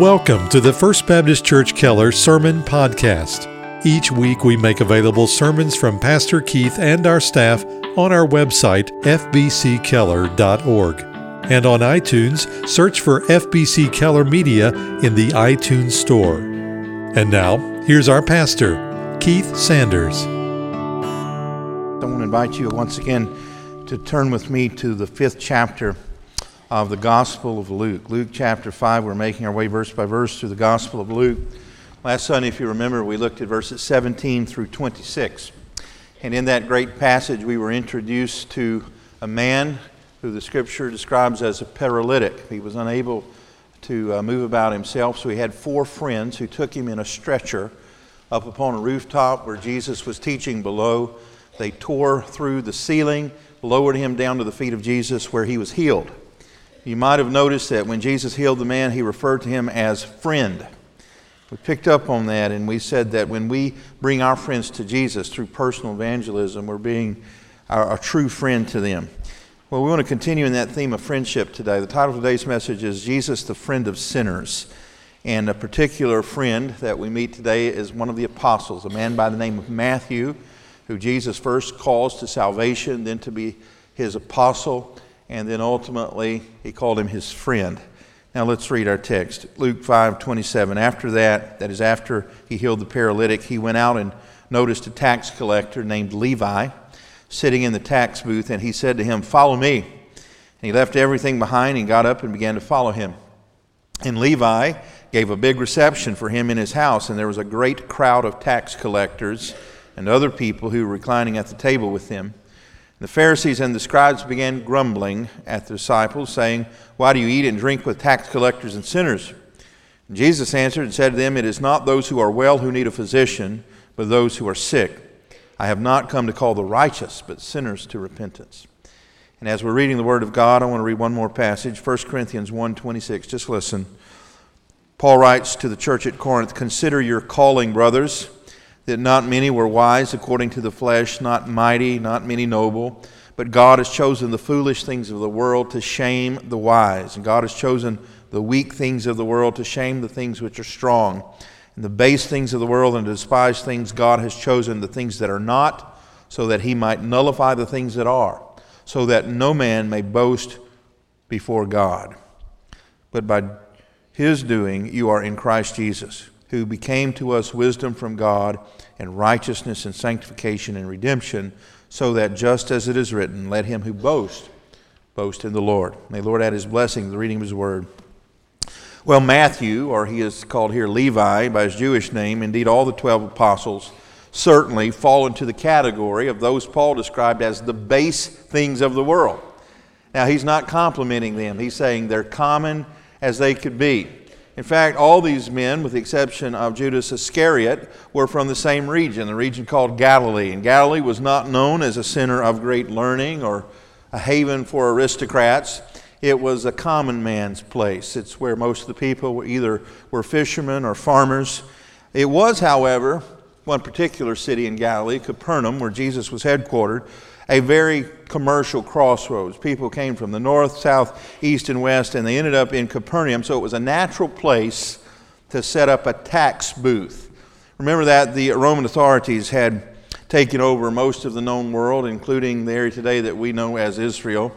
Welcome to the First Baptist Church Keller Sermon Podcast. Each week we make available sermons from Pastor Keith and our staff on our website, fbckeller.org. And on iTunes, search for FBC Keller Media in the iTunes Store. And now, here's our pastor, Keith Sanders. I want to invite you once again to turn with me to the fifth chapter of the Gospel of Luke. Luke chapter 5, we're making our way verse by verse through the Gospel of Luke. Last Sunday, if you remember, we looked at verses 17 through 26. And in that great passage, we were introduced to a man who the scripture describes as a paralytic. He was unable to uh, move about himself, so he had four friends who took him in a stretcher up upon a rooftop where Jesus was teaching below. They tore through the ceiling, lowered him down to the feet of Jesus where he was healed. You might have noticed that when Jesus healed the man, he referred to him as friend. We picked up on that and we said that when we bring our friends to Jesus through personal evangelism, we're being a true friend to them. Well, we want to continue in that theme of friendship today. The title of today's message is Jesus, the Friend of Sinners. And a particular friend that we meet today is one of the apostles, a man by the name of Matthew, who Jesus first calls to salvation, then to be his apostle and then ultimately he called him his friend. Now let's read our text. Luke 5 27. After that, that is after he healed the paralytic, he went out and noticed a tax collector named Levi sitting in the tax booth, and he said to him, Follow me. And he left everything behind and got up and began to follow him. And Levi gave a big reception for him in his house, and there was a great crowd of tax collectors and other people who were reclining at the table with him. The Pharisees and the scribes began grumbling at the disciples, saying, Why do you eat and drink with tax collectors and sinners? And Jesus answered and said to them, It is not those who are well who need a physician, but those who are sick. I have not come to call the righteous, but sinners to repentance. And as we're reading the Word of God, I want to read one more passage, 1 Corinthians 1.26. Just listen. Paul writes to the church at Corinth, Consider your calling, brothers that not many were wise according to the flesh, not mighty, not many noble. But God has chosen the foolish things of the world to shame the wise. And God has chosen the weak things of the world to shame the things which are strong. And the base things of the world and despised things, God has chosen the things that are not, so that he might nullify the things that are, so that no man may boast before God. But by his doing, you are in Christ Jesus who became to us wisdom from God and righteousness and sanctification and redemption, so that just as it is written, let him who boasts boast in the Lord. May the Lord add his blessing to the reading of his word. Well, Matthew, or he is called here Levi by his Jewish name, indeed all the 12 apostles, certainly fall into the category of those Paul described as the base things of the world. Now, he's not complimenting them, he's saying they're common as they could be. In fact, all these men, with the exception of Judas Iscariot, were from the same region, the region called Galilee. And Galilee was not known as a center of great learning or a haven for aristocrats. It was a common man's place. It's where most of the people were either were fishermen or farmers. It was, however, one particular city in Galilee, Capernaum, where Jesus was headquartered, a very commercial crossroads. People came from the north, south, east, and west, and they ended up in Capernaum, so it was a natural place to set up a tax booth. Remember that the Roman authorities had taken over most of the known world, including the area today that we know as Israel,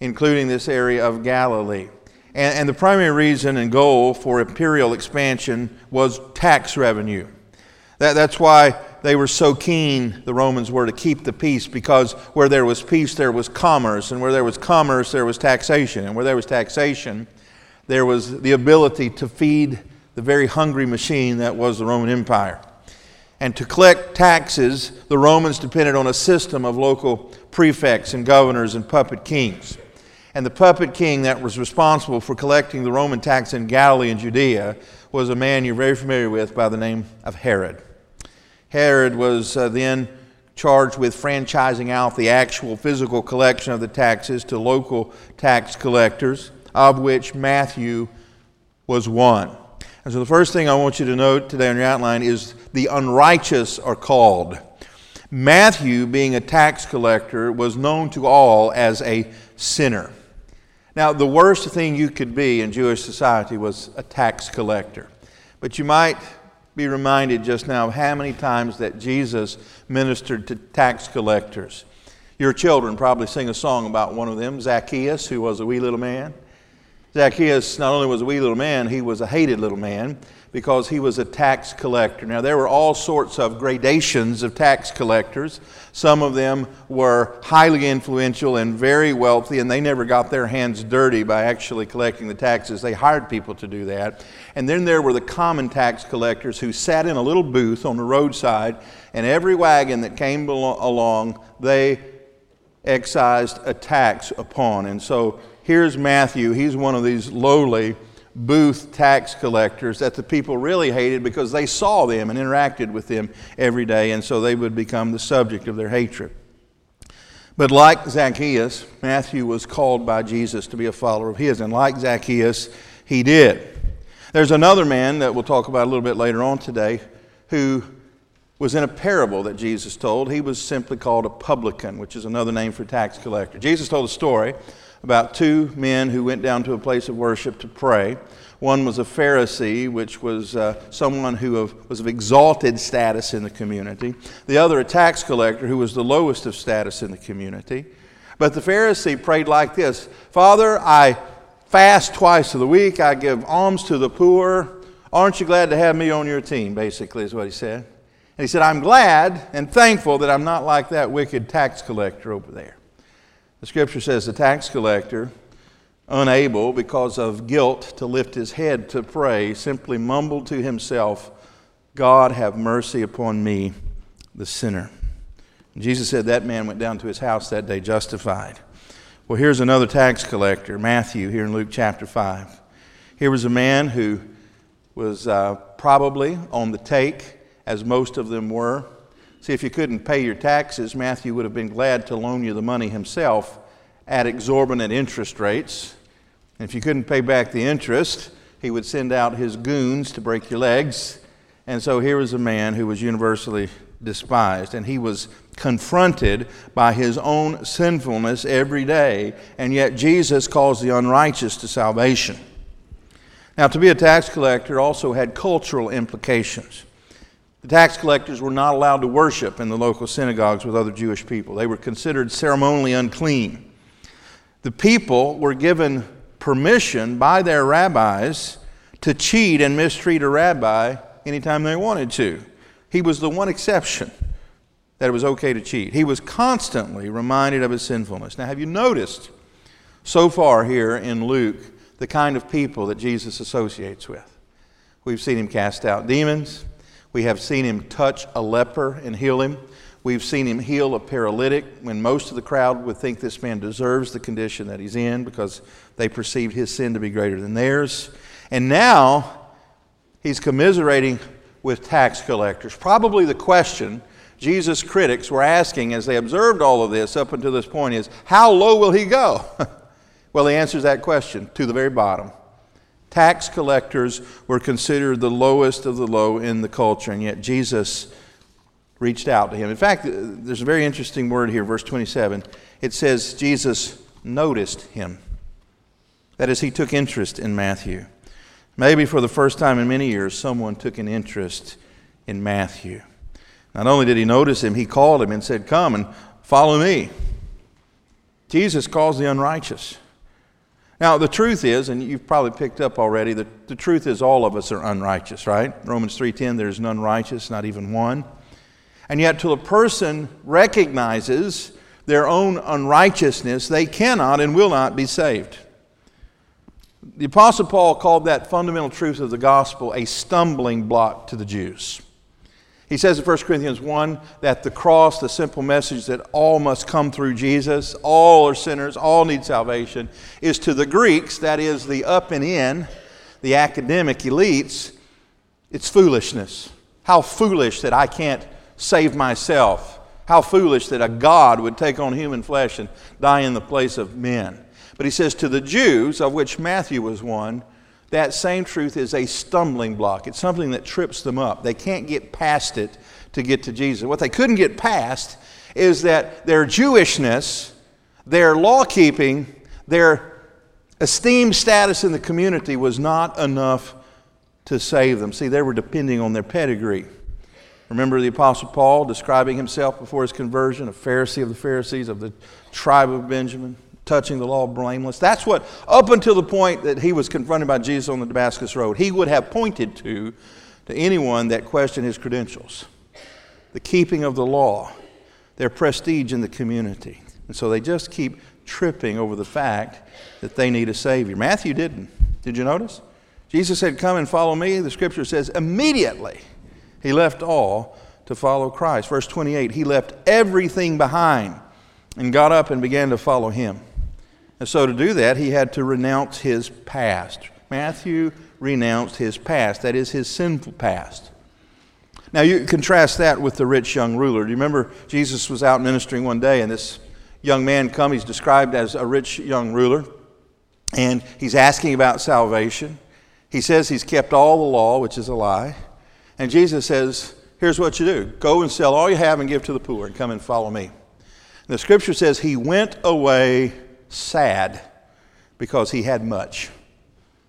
including this area of Galilee. And, and the primary reason and goal for imperial expansion was tax revenue. That, that's why they were so keen, the Romans were, to keep the peace because where there was peace, there was commerce. And where there was commerce, there was taxation. And where there was taxation, there was the ability to feed the very hungry machine that was the Roman Empire. And to collect taxes, the Romans depended on a system of local prefects and governors and puppet kings. And the puppet king that was responsible for collecting the Roman tax in Galilee and Judea was a man you're very familiar with by the name of Herod. Herod was uh, then charged with franchising out the actual physical collection of the taxes to local tax collectors, of which Matthew was one. And so the first thing I want you to note today on your outline is the unrighteous are called. Matthew, being a tax collector, was known to all as a sinner. Now, the worst thing you could be in Jewish society was a tax collector. But you might be reminded just now of how many times that Jesus ministered to tax collectors. Your children probably sing a song about one of them, Zacchaeus, who was a wee little man. Zacchaeus not only was a wee little man, he was a hated little man because he was a tax collector. Now, there were all sorts of gradations of tax collectors. Some of them were highly influential and very wealthy, and they never got their hands dirty by actually collecting the taxes. They hired people to do that. And then there were the common tax collectors who sat in a little booth on the roadside, and every wagon that came along, they excised a tax upon. And so here's Matthew. He's one of these lowly booth tax collectors that the people really hated because they saw them and interacted with them every day, and so they would become the subject of their hatred. But like Zacchaeus, Matthew was called by Jesus to be a follower of his, and like Zacchaeus, he did. There's another man that we'll talk about a little bit later on today who was in a parable that Jesus told. He was simply called a publican, which is another name for tax collector. Jesus told a story about two men who went down to a place of worship to pray. One was a Pharisee, which was uh, someone who was of exalted status in the community. The other, a tax collector, who was the lowest of status in the community. But the Pharisee prayed like this Father, I fast twice of the week, I give alms to the poor. Aren't you glad to have me on your team? Basically, is what he said. And he said, I'm glad and thankful that I'm not like that wicked tax collector over there. The scripture says the tax collector, unable because of guilt to lift his head to pray, simply mumbled to himself, God have mercy upon me, the sinner. And Jesus said that man went down to his house that day justified. Well, here's another tax collector, Matthew, here in Luke chapter 5. Here was a man who was uh, probably on the take, as most of them were. See, if you couldn't pay your taxes, Matthew would have been glad to loan you the money himself at exorbitant interest rates. And if you couldn't pay back the interest, he would send out his goons to break your legs. And so here was a man who was universally despised, and he was confronted by his own sinfulness every day, and yet Jesus calls the unrighteous to salvation. Now, to be a tax collector also had cultural implications. The tax collectors were not allowed to worship in the local synagogues with other Jewish people. They were considered ceremonially unclean. The people were given permission by their rabbis to cheat and mistreat a rabbi anytime they wanted to. He was the one exception that it was okay to cheat. He was constantly reminded of his sinfulness. Now, have you noticed so far here in Luke the kind of people that Jesus associates with? We've seen him cast out demons. We have seen him touch a leper and heal him. We've seen him heal a paralytic when most of the crowd would think this man deserves the condition that he's in because they perceived his sin to be greater than theirs. And now he's commiserating with tax collectors. Probably the question Jesus' critics were asking as they observed all of this up until this point is how low will he go? well, he answers that question to the very bottom. Tax collectors were considered the lowest of the low in the culture, and yet Jesus reached out to him. In fact, there's a very interesting word here, verse 27. It says Jesus noticed him. That is, he took interest in Matthew. Maybe for the first time in many years, someone took an interest in Matthew. Not only did he notice him, he called him and said, Come and follow me. Jesus calls the unrighteous. Now, the truth is, and you've probably picked up already, the, the truth is all of us are unrighteous, right? Romans 3.10, there's none righteous, not even one. And yet, till a person recognizes their own unrighteousness, they cannot and will not be saved. The Apostle Paul called that fundamental truth of the gospel a stumbling block to the Jews. He says in 1 Corinthians 1 that the cross, the simple message that all must come through Jesus, all are sinners, all need salvation, is to the Greeks, that is the up and in, the academic elites, it's foolishness. How foolish that I can't save myself. How foolish that a God would take on human flesh and die in the place of men. But he says to the Jews, of which Matthew was one, that same truth is a stumbling block. It's something that trips them up. They can't get past it to get to Jesus. What they couldn't get past is that their Jewishness, their law keeping, their esteem status in the community was not enough to save them. See, they were depending on their pedigree. Remember the Apostle Paul describing himself before his conversion, a Pharisee of the Pharisees, of the tribe of Benjamin, touching the law blameless. That's what, up until the point that he was confronted by Jesus on the Damascus Road, he would have pointed to to anyone that questioned his credentials. The keeping of the law, their prestige in the community. And so they just keep tripping over the fact that they need a Savior. Matthew didn't. Did you notice? Jesus said, Come and follow me. The scripture says, immediately he left all to follow Christ. Verse 28 He left everything behind and got up and began to follow him. And so to do that, he had to renounce his past. Matthew renounced his past, that is, his sinful past. Now, you contrast that with the rich young ruler. Do you remember Jesus was out ministering one day, and this young man come. He's described as a rich young ruler, and he's asking about salvation. He says he's kept all the law, which is a lie. And Jesus says, Here's what you do go and sell all you have and give to the poor, and come and follow me. And the scripture says he went away sad because he had much,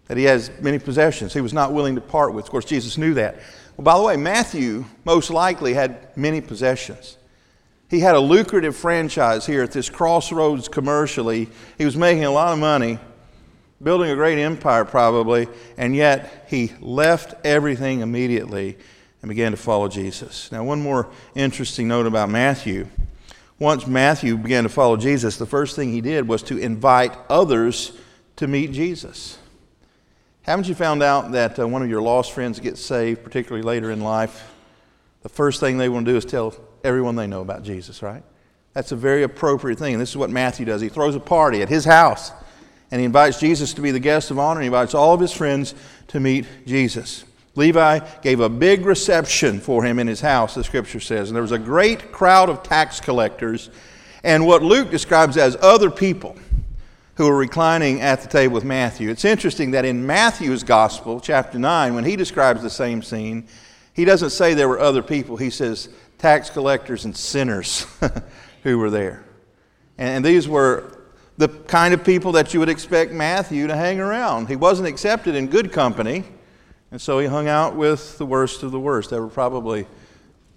that he has many possessions he was not willing to part with. Of course, Jesus knew that. Well, by the way, Matthew most likely had many possessions. He had a lucrative franchise here at this crossroads commercially. He was making a lot of money, building a great empire probably, and yet he left everything immediately and began to follow Jesus. Now, one more interesting note about Matthew. Once Matthew began to follow Jesus, the first thing he did was to invite others to meet Jesus. Haven't you found out that uh, one of your lost friends gets saved, particularly later in life? The first thing they want to do is tell everyone they know about Jesus, right? That's a very appropriate thing. And this is what Matthew does. He throws a party at his house and he invites Jesus to be the guest of honor. He invites all of his friends to meet Jesus. Levi gave a big reception for him in his house, the scripture says. And there was a great crowd of tax collectors and what Luke describes as other people who were reclining at the table with Matthew. It's interesting that in Matthew's gospel, chapter 9, when he describes the same scene, he doesn't say there were other people. He says tax collectors and sinners who were there. And these were the kind of people that you would expect Matthew to hang around. He wasn't accepted in good company, and so he hung out with the worst of the worst. There were probably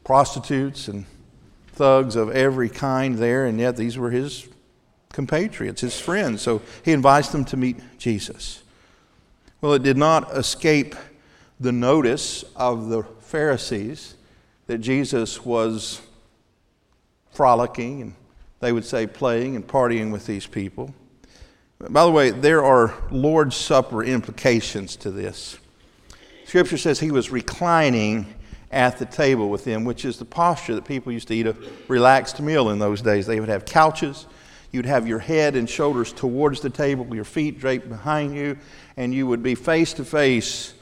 prostitutes and thugs of every kind there, and yet these were his compatriots, his friends. So he invites them to meet Jesus. Well, it did not escape the notice of the Pharisees that Jesus was frolicking and they would say playing and partying with these people. By the way, there are Lord's Supper implications to this. Scripture says he was reclining at the table with them, which is the posture that people used to eat a relaxed meal in those days. They would have couches. You'd have your head and shoulders towards the table, your feet draped behind you, and you would be face to face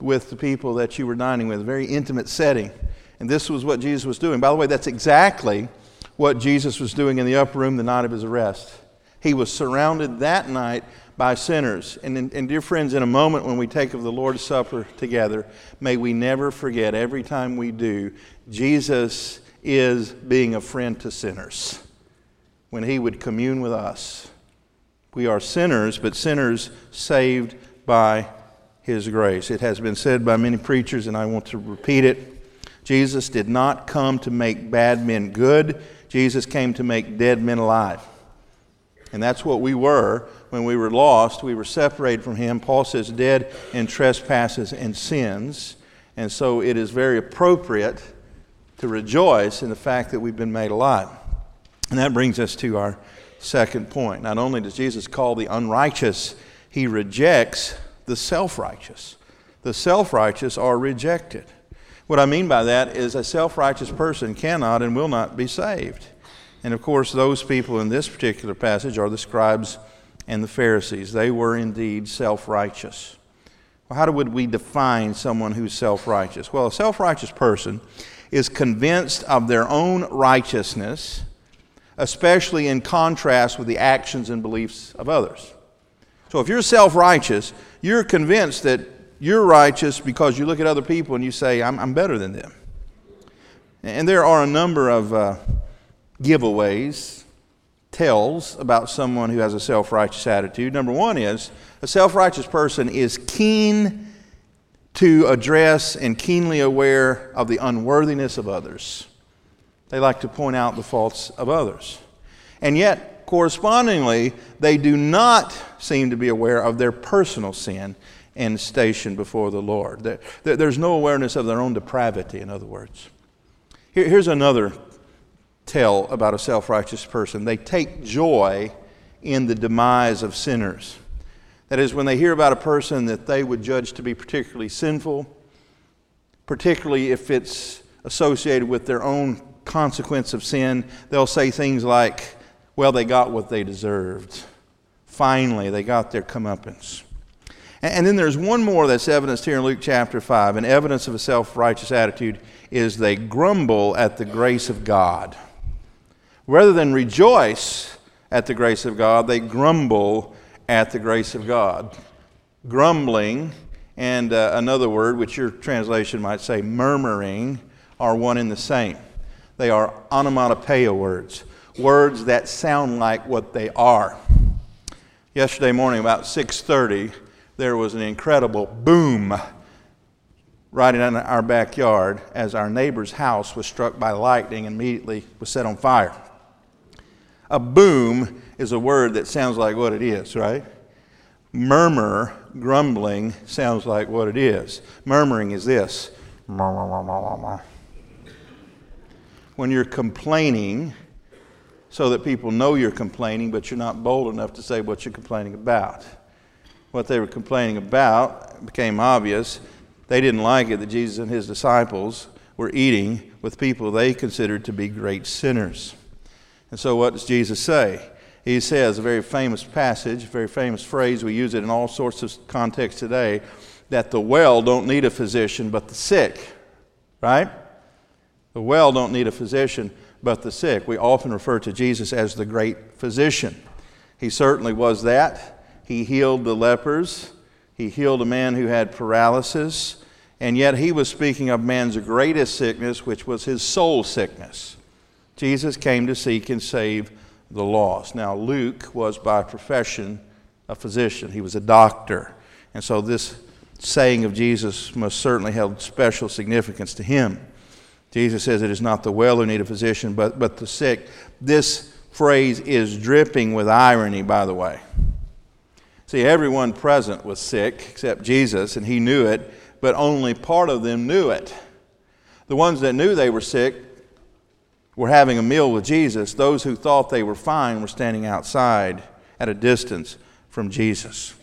with the people that you were dining with, a very intimate setting. And this was what Jesus was doing. By the way, that's exactly what Jesus was doing in the upper room the night of his arrest. He was surrounded that night by sinners. And, and, dear friends, in a moment when we take of the Lord's Supper together, may we never forget every time we do, Jesus is being a friend to sinners when he would commune with us. We are sinners, but sinners saved by his grace. It has been said by many preachers, and I want to repeat it. Jesus did not come to make bad men good, Jesus came to make dead men alive. And that's what we were when we were lost. We were separated from Him. Paul says, dead in trespasses and sins. And so it is very appropriate to rejoice in the fact that we've been made alive. And that brings us to our second point. Not only does Jesus call the unrighteous, He rejects the self righteous. The self righteous are rejected. What I mean by that is a self righteous person cannot and will not be saved. And of course, those people in this particular passage are the scribes and the Pharisees. They were indeed self righteous. Well, how would we define someone who's self righteous? Well, a self righteous person is convinced of their own righteousness, especially in contrast with the actions and beliefs of others. So if you're self righteous, you're convinced that you're righteous because you look at other people and you say, I'm, I'm better than them. And there are a number of uh, giveaways tells about someone who has a self righteous attitude. Number one is a self righteous person is keen to address and keenly aware of the unworthiness of others. They like to point out the faults of others. And yet, correspondingly, they do not seem to be aware of their personal sin and station before the Lord. There's no awareness of their own depravity, in other words. Here's another tell about a self righteous person they take joy in the demise of sinners. That is, when they hear about a person that they would judge to be particularly sinful, particularly if it's associated with their own consequence of sin, they'll say things like, Well, they got what they deserved. Finally, they got their comeuppance. And then there's one more that's evidenced here in Luke chapter 5. And evidence of a self righteous attitude is they grumble at the grace of God. Rather than rejoice at the grace of God, they grumble at the grace of God. Grumbling and uh, another word, which your translation might say murmuring, are one and the same. They are onomatopoeia words, words that sound like what they are. Yesterday morning, about 6:30, there was an incredible boom right in our backyard as our neighbor's house was struck by lightning and immediately was set on fire. A boom is a word that sounds like what it is, right? Murmur, grumbling, sounds like what it is. Murmuring is this. When you're complaining, so that people know you're complaining, but you're not bold enough to say what you're complaining about. What they were complaining about became obvious. They didn't like it that Jesus and his disciples were eating with people they considered to be great sinners. And so, what does Jesus say? He says a very famous passage, a very famous phrase. We use it in all sorts of contexts today that the well don't need a physician, but the sick. Right? The well don't need a physician, but the sick. We often refer to Jesus as the great physician. He certainly was that. He healed the lepers, he healed a man who had paralysis, and yet he was speaking of man's greatest sickness, which was his soul sickness. Jesus came to seek and save the lost. Now, Luke was by profession a physician, he was a doctor. And so, this saying of Jesus must certainly held special significance to him. Jesus says, It is not the well who need a physician, but, but the sick. This phrase is dripping with irony, by the way. See, everyone present was sick except Jesus, and he knew it, but only part of them knew it. The ones that knew they were sick were having a meal with Jesus, those who thought they were fine were standing outside at a distance from Jesus.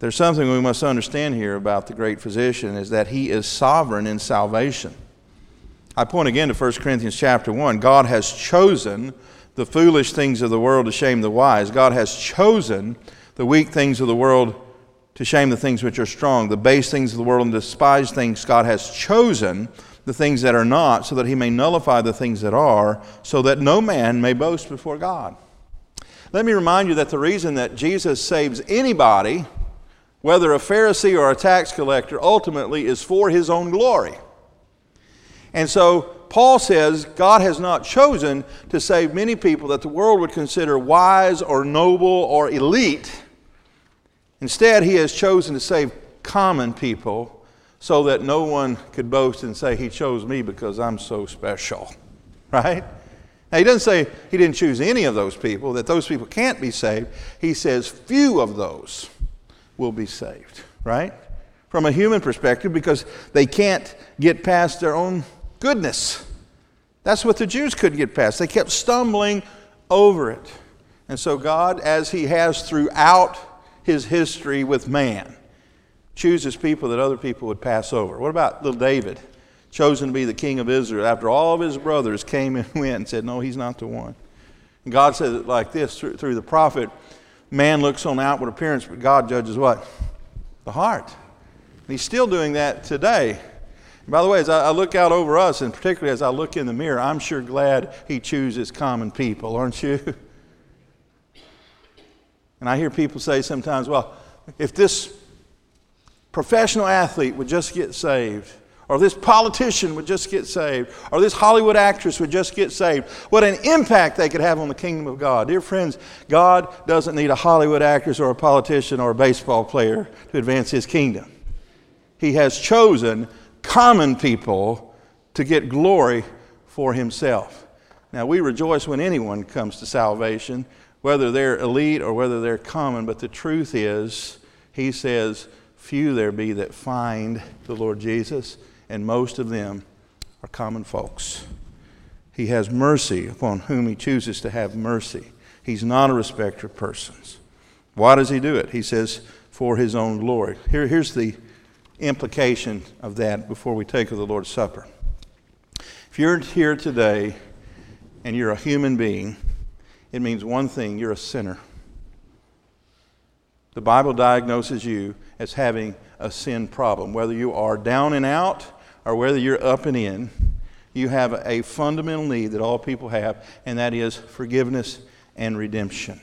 There's something we must understand here about the great physician is that he is sovereign in salvation. I point again to 1 Corinthians chapter 1. God has chosen the foolish things of the world to shame the wise. God has chosen the weak things of the world to shame the things which are strong. The base things of the world and despised things God has chosen the things that are not, so that he may nullify the things that are, so that no man may boast before God. Let me remind you that the reason that Jesus saves anybody, whether a Pharisee or a tax collector, ultimately is for his own glory. And so Paul says God has not chosen to save many people that the world would consider wise or noble or elite. Instead, he has chosen to save common people so that no one could boast and say, He chose me because I'm so special. Right? Now, he doesn't say he didn't choose any of those people, that those people can't be saved. He says few of those will be saved, right? From a human perspective, because they can't get past their own goodness. That's what the Jews couldn't get past. They kept stumbling over it. And so, God, as He has throughout His history with man, chooses people that other people would pass over. What about little David, chosen to be the king of Israel after all of his brothers came and went and said, No, he's not the one. And God says it like this through, through the prophet man looks on outward appearance, but God judges what? The heart. And he's still doing that today. And by the way, as I, I look out over us, and particularly as I look in the mirror, I'm sure glad he chooses common people, aren't you? And I hear people say sometimes, well, if this professional athlete would just get saved, or this politician would just get saved, or this Hollywood actress would just get saved. What an impact they could have on the kingdom of God. Dear friends, God doesn't need a Hollywood actress or a politician or a baseball player to advance his kingdom. He has chosen common people to get glory for himself. Now, we rejoice when anyone comes to salvation, whether they're elite or whether they're common, but the truth is, he says, Few there be that find the Lord Jesus, and most of them are common folks. He has mercy upon whom he chooses to have mercy. He's not a respecter of persons. Why does he do it? He says, for his own glory. Here, here's the implication of that before we take of the Lord's Supper. If you're here today and you're a human being, it means one thing you're a sinner. The Bible diagnoses you as having a sin problem. Whether you are down and out or whether you're up and in, you have a fundamental need that all people have, and that is forgiveness and redemption.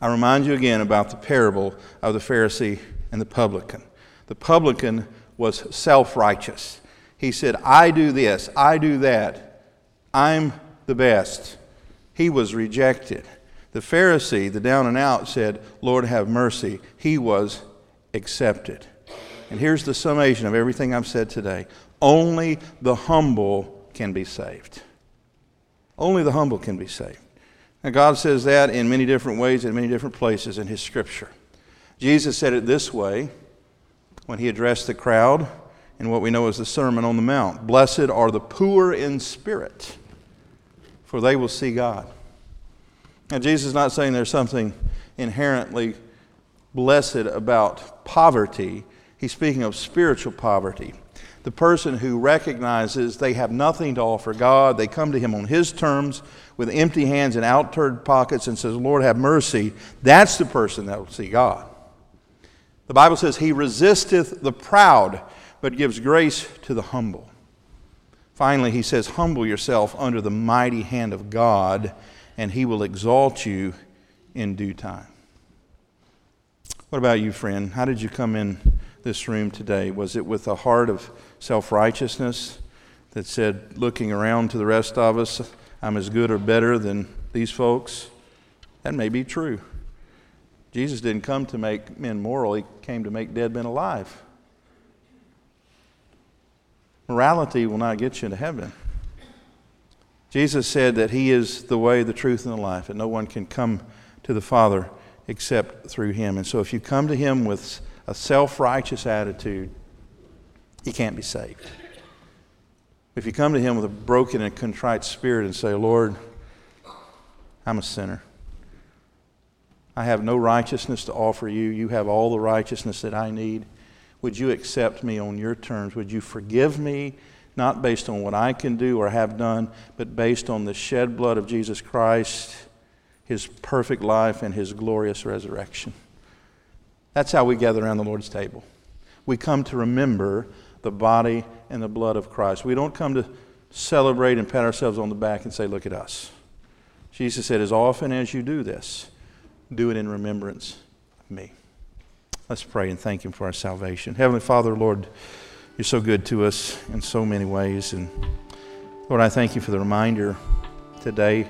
I remind you again about the parable of the Pharisee and the publican. The publican was self righteous. He said, I do this, I do that, I'm the best. He was rejected. The Pharisee, the down and out, said, Lord, have mercy. He was accepted. And here's the summation of everything I've said today only the humble can be saved. Only the humble can be saved. Now, God says that in many different ways in many different places in His Scripture. Jesus said it this way when He addressed the crowd in what we know as the Sermon on the Mount Blessed are the poor in spirit, for they will see God. Now, Jesus is not saying there's something inherently blessed about poverty. He's speaking of spiritual poverty. The person who recognizes they have nothing to offer God, they come to Him on His terms with empty hands and outturned pockets and says, Lord, have mercy. That's the person that will see God. The Bible says, He resisteth the proud, but gives grace to the humble. Finally, He says, Humble yourself under the mighty hand of God and he will exalt you in due time. What about you, friend? How did you come in this room today? Was it with a heart of self righteousness that said, looking around to the rest of us, I'm as good or better than these folks? That may be true. Jesus didn't come to make men moral, he came to make dead men alive. Morality will not get you into heaven. Jesus said that He is the way, the truth, and the life, and no one can come to the Father except through Him. And so if you come to Him with a self righteous attitude, you can't be saved. If you come to Him with a broken and contrite spirit and say, Lord, I'm a sinner. I have no righteousness to offer you. You have all the righteousness that I need. Would you accept me on your terms? Would you forgive me? Not based on what I can do or have done, but based on the shed blood of Jesus Christ, his perfect life, and his glorious resurrection. That's how we gather around the Lord's table. We come to remember the body and the blood of Christ. We don't come to celebrate and pat ourselves on the back and say, Look at us. Jesus said, As often as you do this, do it in remembrance of me. Let's pray and thank Him for our salvation. Heavenly Father, Lord, you're so good to us in so many ways. And Lord, I thank you for the reminder today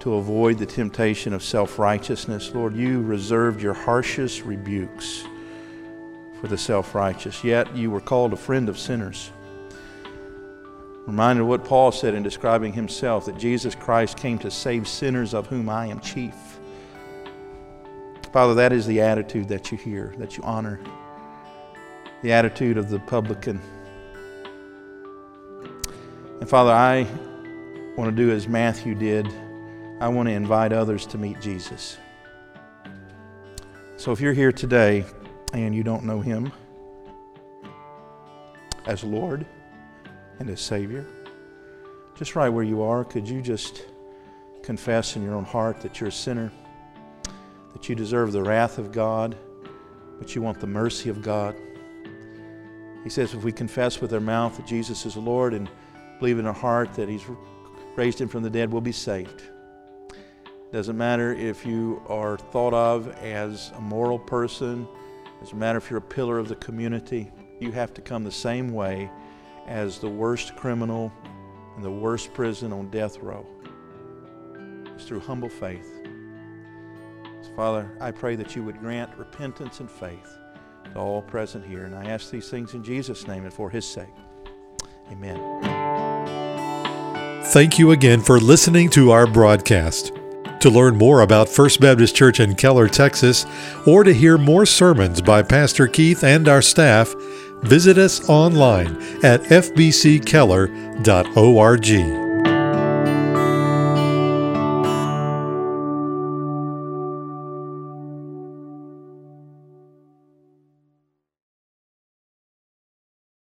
to avoid the temptation of self righteousness. Lord, you reserved your harshest rebukes for the self righteous, yet you were called a friend of sinners. Reminded of what Paul said in describing himself that Jesus Christ came to save sinners, of whom I am chief. Father, that is the attitude that you hear, that you honor the attitude of the publican. And Father, I want to do as Matthew did. I want to invite others to meet Jesus. So if you're here today and you don't know Him as Lord and as Savior, just right where you are, could you just confess in your own heart that you're a sinner, that you deserve the wrath of God, but you want the mercy of God? He says if we confess with our mouth that Jesus is Lord and believe in our heart that He's raised Him from the dead, we'll be saved. Doesn't matter if you are thought of as a moral person, doesn't matter if you're a pillar of the community. you have to come the same way as the worst criminal in the worst prison on death row. It's through humble faith. So Father, I pray that you would grant repentance and faith all present here. And I ask these things in Jesus' name and for his sake. Amen. Thank you again for listening to our broadcast. To learn more about First Baptist Church in Keller, Texas, or to hear more sermons by Pastor Keith and our staff, visit us online at fbckeller.org.